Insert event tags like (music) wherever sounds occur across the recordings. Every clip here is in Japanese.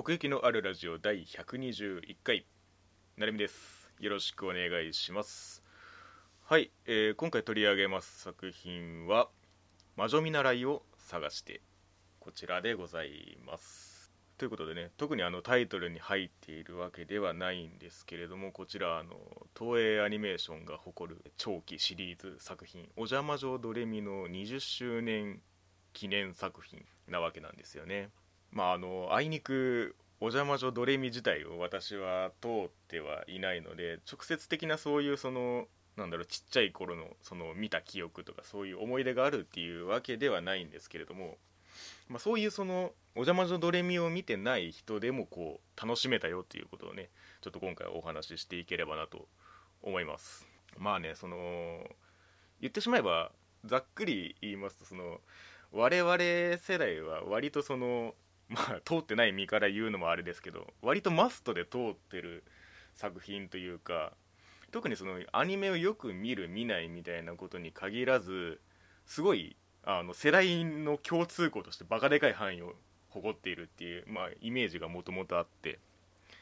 奥行きのあるラジオ第121回。なるみです。よろしくお願いします。はい、えー今回取り上げます作品は「魔女見習いを探して」こちらでございます。ということでね特にあのタイトルに入っているわけではないんですけれどもこちらあの東映アニメーションが誇る長期シリーズ作品「お邪魔女ドレミ」の20周年記念作品なわけなんですよね。まああのあいにくお邪魔女ドレミ自体を私は通ってはいないので直接的なそういうそのなんだろうちっちゃい頃のその見た記憶とかそういう思い出があるっていうわけではないんですけれども、まあ、そういうそのお邪魔女ドレミを見てない人でもこう楽しめたよっていうことをねちょっと今回お話ししていければなと思います。まあねその言ってしまえばざっくり言いますとその我々世代は割とそのまあ通ってない身から言うのもあれですけど割とマストで通ってる作品というか特にそのアニメをよく見る見ないみたいなことに限らずすごいあの世代の共通項としてバカでかい範囲を誇っているっていう、まあ、イメージがもともとあって、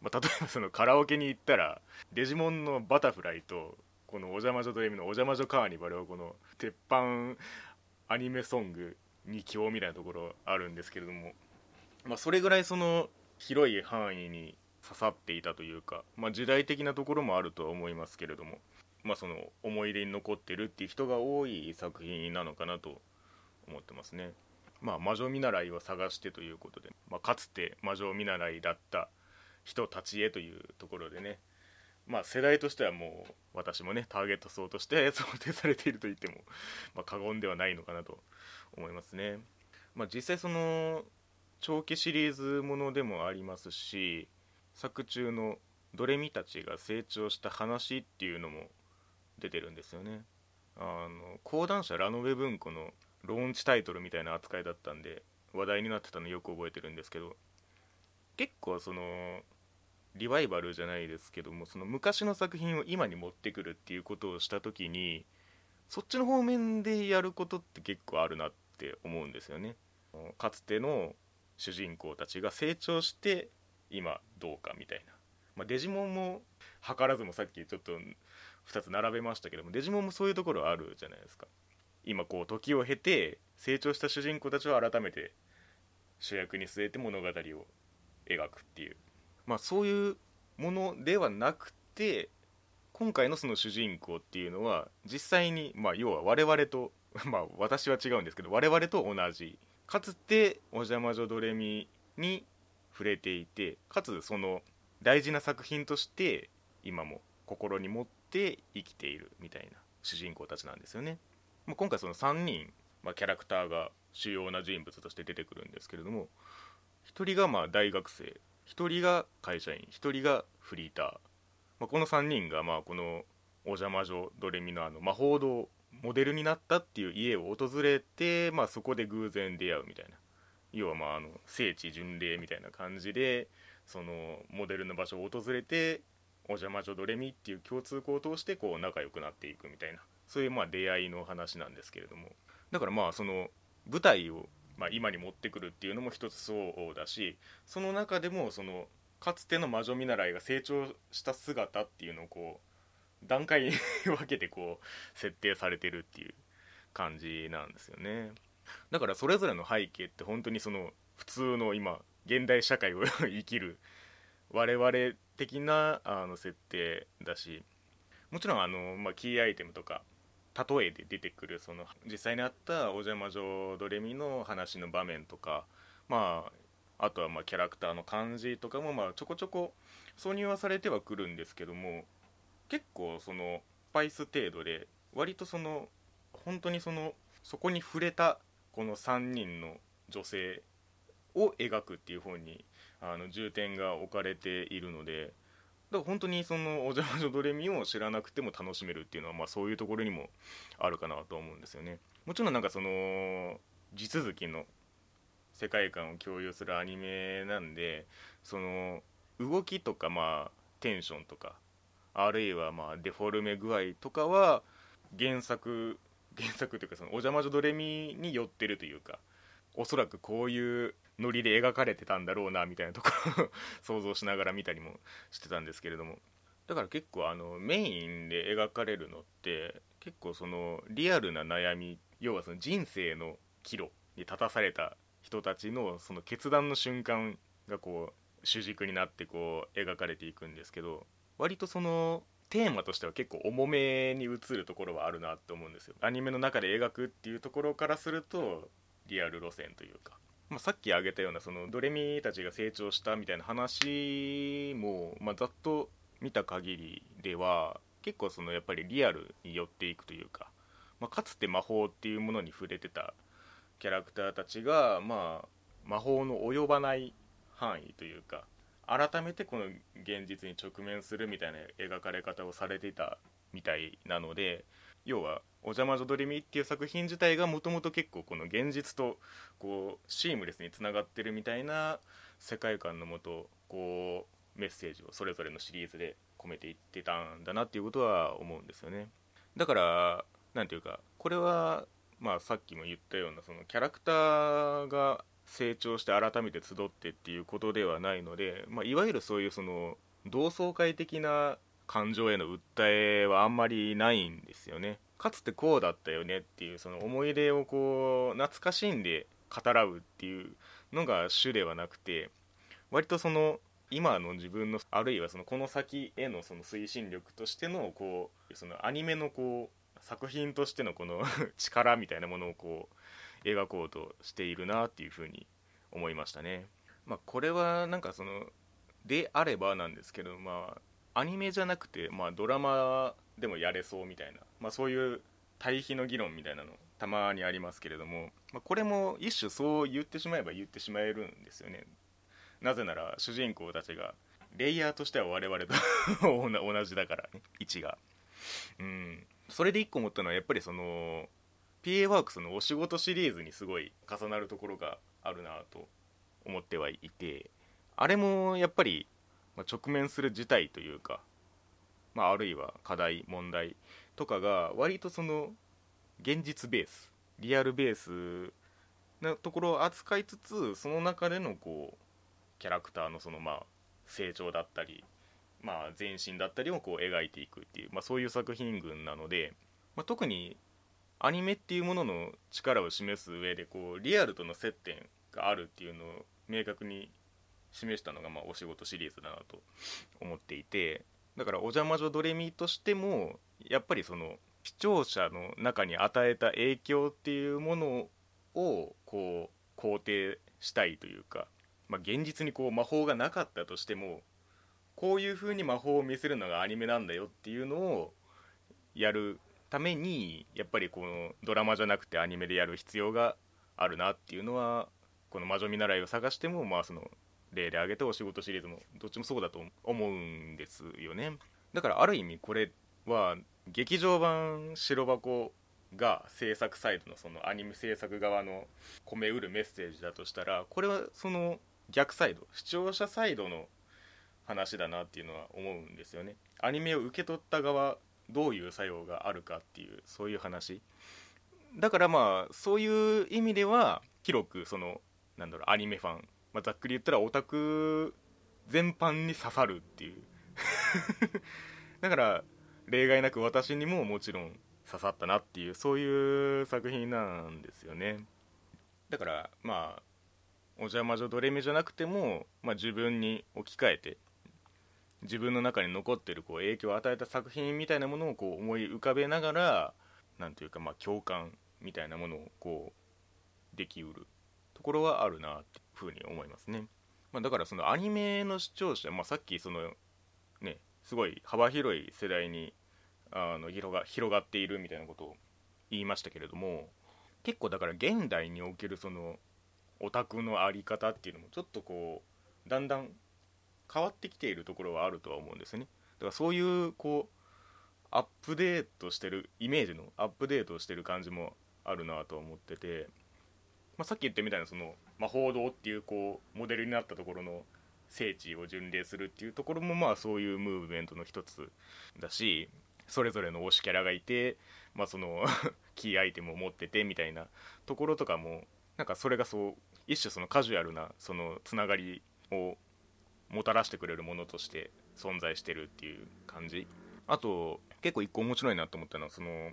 まあ、例えばそのカラオケに行ったらデジモンの「バタフライ」とこの「お邪魔女ドレミ」の「お邪魔女カーニバル」をこの鉄板アニメソングに今日みたいなところあるんですけれども、まあ、それぐらいその広い範囲に刺さっていたというか、まあ、時代的なところもあるとは思いますけれども、まあ、その思い出に残ってるっていう人が多い作品なのかなと思ってますね。まあ、魔女見習いを探してということで、まあ、かつて魔女見習いだった人たちへというところでね、まあ、世代としてはもう私もねターゲット層として (laughs) 想定されていると言っても、まあ、過言ではないのかなと思いますね。まあ、実際その長期シリーズものでもありますし作中のドレミたちが成長した話っていうのも出てるんですよね。あの講談社ラノベ文庫のローンチタイトルみたいな扱いだったんで話題になってたのよく覚えてるんですけど結構そのリバイバルじゃないですけどもその昔の作品を今に持ってくるっていうことをした時にそっちの方面でやることって結構あるなって思うんですよね。かつての主人公たちが成長して今どうかみたいな、まあ、デジモンも図らずもさっきちょっと2つ並べましたけどもデジモンもそういうところあるじゃないですか。今こう時を経て成長した主人公たちを改めて主役に据えて物語を描くっていう。まあそういうものではなくて今回のその主人公っていうのは実際にまあ要は我々と (laughs) まあ私は違うんですけど我々と同じかつて「お邪魔女ドレミ」に触れていてかつその大事な作品として今も心に持って生きているみたいな主人公たちなんですよね。まあ今回その3人、まあ、キャラクターが主要な人物として出てくるんですけれども1人がまあ大学生1人が会社員1人がフリーター、まあ、この3人がまあこの「お邪魔女ドレミ」のあの魔法堂モデルになったっていう家を訪れて、まあ、そこで偶然出会うみたいな。要はまああの聖地巡礼みたいな感じでそのモデルの場所を訪れてお邪魔女ドレミっていう共通項を通してこう仲良くなっていくみたいな。そういうまあ出会いの話なんですけれども。だからまあその舞台をまあ今に持ってくるっていうのも一つそうだしその中でもそのかつての魔女見習いが成長した姿っていうのをこう段階に (laughs) 分けてこう設定されてるっていう感じなんですよね。だからそれぞれの背景って本当にその普通の今現代社会を (laughs) 生きる我々的なあの設定だしもちろんあの、まあ、キーアイテムとか例えで出てくるその実際にあった「お邪魔女ドレミ」の話の場面とかまああとはまあキャラクターの感じとかもまあちょこちょこ挿入はされてはくるんですけども結構そのスパイス程度で割とその本当にそのそこに触れたこの3人の女性を描くっていう方にあの重点が置かれているのでだから本当にその「お邪魔女ドレミ」を知らなくても楽しめるっていうのは、まあ、そういうところにもあるかなと思うんですよね。もちろんなんかその地続きの世界観を共有するアニメなんでその動きとかまあテンションとかあるいはまあデフォルメ具合とかは原作原作というかその「お邪魔女ドレミ」に寄ってるというかおそらくこういうノリで描かれてたんだろうなみたいなところを (laughs) 想像しながら見たりもしてたんですけれども。だから結構あのメインで描かれるのって結構そのリアルな悩み要はその人生の岐路に立たされた人たちのその決断の瞬間がこう主軸になってこう描かれていくんですけど割とそのテーマとしては結構重めに映るところはあるなって思うんですよ。アニメの中で描くっていうところからするとリアル路線というか、まあ、さっき挙げたようなそのドレミたちが成長したみたいな話も、まあ、ざっと見た限りでは結構そのやっぱりリアルに寄っていくというか、まあ、かつて魔法っていうものに触れてたキャラクターたちが、まあ、魔法の及ばない範囲というか改めてこの現実に直面するみたいな描かれ方をされていたみたいなので要は「お邪魔女ドレミ」っていう作品自体がもともと結構この現実とこうシームレスにつながってるみたいな世界観のもとこうメッセージをそれぞれのシリーズで込めていってたんだなっていうことは思うんですよね。だから何ていうかこれはまあさっきも言ったようなそのキャラクターが成長して改めて集ってっていうことではないので、まあ、いわゆるそういうその同窓会的な感情への訴えはあんまりないんですよね。かつてこうだったよねっていうその思い出をこう懐かしんで語らうっていうのが主ではなくて割とその今の自分のあるいはそのこの先へのその推進力としてのこうそのアニメのこう作品としてのこの (laughs) 力みたいなものをこう描こうとしているなっていうふうに思いましたね。まあ、これはなんかそのであればなんですけど、まあ、アニメじゃなくて、まあ、ドラマでもやれそうみたいな、まあ、そういう対比の議論みたいなのたまにありますけれども、まあ、これも一種そう言ってしまえば言ってしまえるんですよね。なぜなら主人公たちがレイヤーとしては我々と (laughs) 同じだからね位置が。うん。それで一個思ったのはやっぱりその PA ワークスのお仕事シリーズにすごい重なるところがあるなと思ってはいてあれもやっぱり直面する事態というか、まあ、あるいは課題問題とかが割とその現実ベースリアルベースなところを扱いつつその中でのこうキャラクターのそのまあ成長だったり、まあ、前進だったりをこう描いていくっていう、まあ、そういう作品群なので、まあ、特にアニメっていうものの力を示す上でこうリアルとの接点があるっていうのを明確に示したのが、まあ、お仕事シリーズだなと思っていてだから「お邪魔女ドレミ」としてもやっぱりその視聴者の中に与えた影響っていうものをこう肯定したいというかまあ、現実にこう魔法がなかったとしてもこういう風に魔法を見せるのがアニメなんだよっていうのをやるためにやっぱりこのドラマじゃなくてアニメでやる必要があるなっていうのはこの魔女見習いを探してもまあその例で挙げたお仕事シリーズもどっちもそうだと思うんですよね。だからある意味これは劇場版白箱が制作サイドのそのアニメ制作側の込めうるメッセージだとしたらこれはその逆サイド視聴者サイドの話だなっていうのは思うんですよね。アニメを受け取った側どういう作用があるかっていうそういう話。だからまあそういう意味では広くそのなんだろうアニメファン、まあ、ざっくり言ったらオタク全般に刺さるっていう。(laughs) だから例外なく私にももちろん刺さったなっていうそういう作品なんですよね。だからまあお邪魔女ドレミじゃなくても、まあ、自分に置き換えて自分の中に残ってるこう影響を与えた作品みたいなものをこう思い浮かべながらなんていうかまあ共感みたいなものをこうできうるところはあるなっていうふうに思いますね、まあ、だからそのアニメの視聴者、まあ、さっきそのねすごい幅広い世代にあの広が広がっているみたいなことを言いましたけれども結構だから現代におけるそのオタクの在り方っていうのもちょっとこうだんだん変わってきているところはあるとは思うんですね。だからそういうこうアップデートしてるイメージのアップデートしてる感じもあるなと思ってて、まあ、さっき言ったみたいなその魔法堂っていうこうモデルになったところの聖地を巡礼するっていうところもまあそういうムーブメントの一つだしそれぞれの推しキャラがいて、まあ、その (laughs) キーアイテムを持っててみたいなところとかもなんかそれがそう一種そのカジュアルなそのつながりをもたらしてくれるものとして存在してるっていう感じ。あと結構一個面白いなと思ったのはその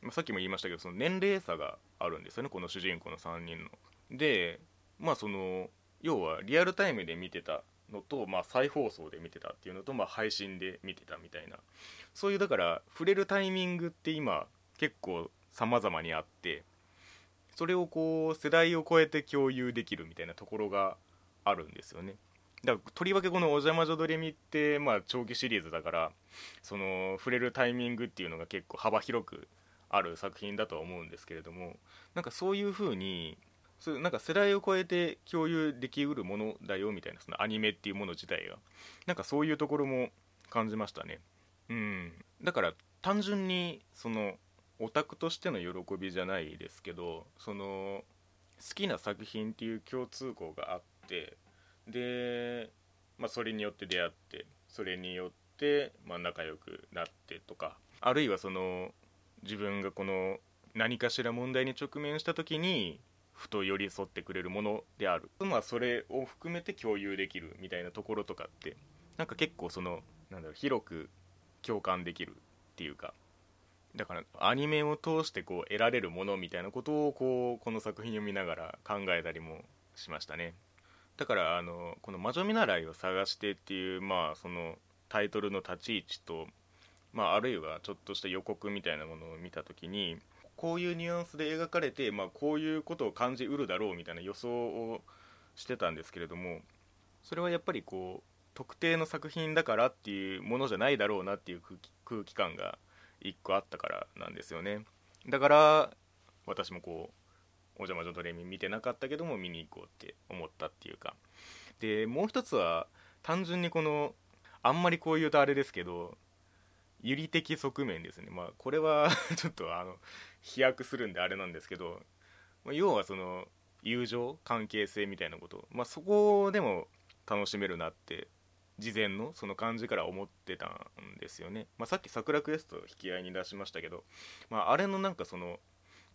まさっきも言いましたけどその年齢差があるんですよねこの主人公の3人の。でまあその要はリアルタイムで見てたのと、まあ、再放送で見てたっていうのと、まあ、配信で見てたみたいな。そういうだから触れるタイミングって今結構様々にあってそれをこう世代を超えて共有できるみたいなところがあるんですよね。だからとりわけこの「お邪魔女ドレミ」ってまあ長期シリーズだからその触れるタイミングっていうのが結構幅広くある作品だとは思うんですけれどもなんかそういう風にそうなんか世代を超えて共有できうるものだよみたいなそのアニメっていうもの自体が。なんかそういうところも感じましたね。うん。だから単純にそのオタクとしての喜びじゃないですけどその好きな作品っていう共通項があってで、まあ、それによって出会ってそれによって、まあ、仲良くなってとかあるいはその自分がこの何かしら問題に直面した時にふと寄り添ってくれるものである。まあそれを含めて共有できるみたいなところとかってなんか結構そのなんだろう広く共感できるっていうかだからアニメを通してこう得られるものみたいなことをこうこの作品を見ながら考えたりもしましたね。だからあのこの「魔女見習いを探して」っていうまあそのタイトルの立ち位置と、まあ、あるいはちょっとした予告みたいなものを見た時にこういうニュアンスで描かれて、まあ、こういうことを感じうるだろうみたいな予想をしてたんですけれどもそれはやっぱりこう特定の作品だからっていうものじゃないだろうなっていう空気感が一個あったからなんですよね。だから私もこう「お邪魔女ドレミ」見てなかったけども見に行こうって思ったっていうか。でもう一つは単純にこのあんまりこう言うとあれですけど有利的側面ですね。まあこれは (laughs) ちょっとあの飛躍するんであれなんですけど要はその友情関係性みたいなこと、まあ、そこでも楽しめるなって事前のその感じから思ってたんですよね、まあ、さっき桜クエスト引き合いに出しましたけど、まあ、あれのなんかその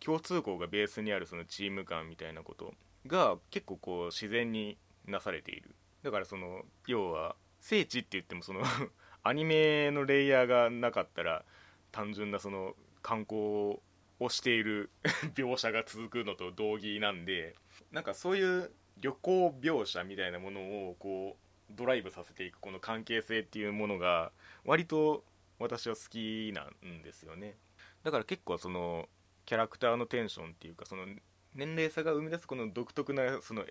共通項がベースにあるそのチーム感みたいなことが結構こう自然になされている。だからその要は聖地って言ってもその (laughs) アニメのレイヤーがなかったら単純なその観光をしている (laughs) 描写が続くのと同義なんでなんかそういう旅行描写みたいなものをこうドライブさせていくこの関係性っていうものが割と私は好きなんですよね。だから結構そのキャラクターのテンションっていうかその年齢差が生み出すこの独特なその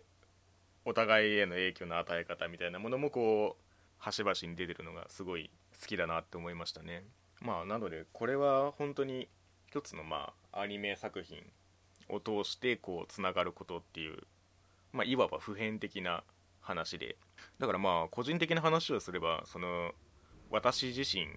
お互いへの影響の与え方みたいなものもこう端々に出てるのがすごい好きだなって思いましたね。まあなのでこれは本当に一つのまあアニメ作品を通してこうつながることっていう、まあ、いわば普遍的な話で。だからまあ個人的な話をすればその私自身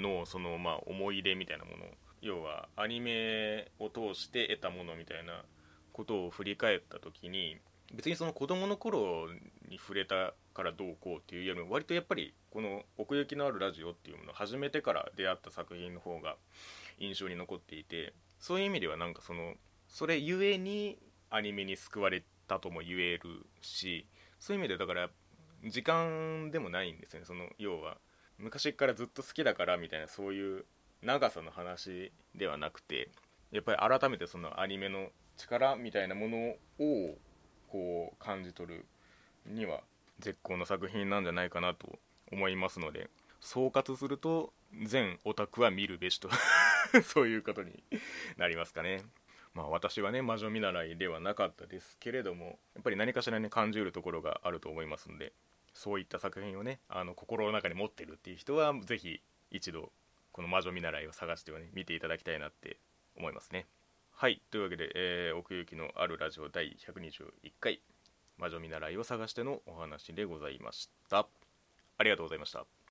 のそのまあ思い入れみたいなもの要はアニメを通して得たものみたいなことを振り返った時に別にその子供の頃に触れたからどうこうっていうよりも割とやっぱりこの奥行きのあるラジオっていうものを初めてから出会った作品の方が印象に残っていてそういう意味ではなんかそのそれゆえにアニメに救われたとも言えるしそういう意味でだから時間でもないんですよね。その要は昔からずっと好きだからみたいなそういう長さの話ではなくてやっぱり改めてそのアニメの力みたいなものをこう感じ取るには絶好の作品なんじゃないかなと思いますので総括すると全オタクは見るべしと (laughs) そういうことになりますかね。まあ私はね魔女見習いではなかったですけれどもやっぱり何かしらね感じるところがあると思いますのでそういった作品をねあの心の中に持ってるっていう人は是非一度この魔女見習いを探してはね見ていただきたいなって思いますね。はいというわけで、えー、奥行きのあるラジオ第121回魔女見習いを探してのお話でございました。ありがとうございました。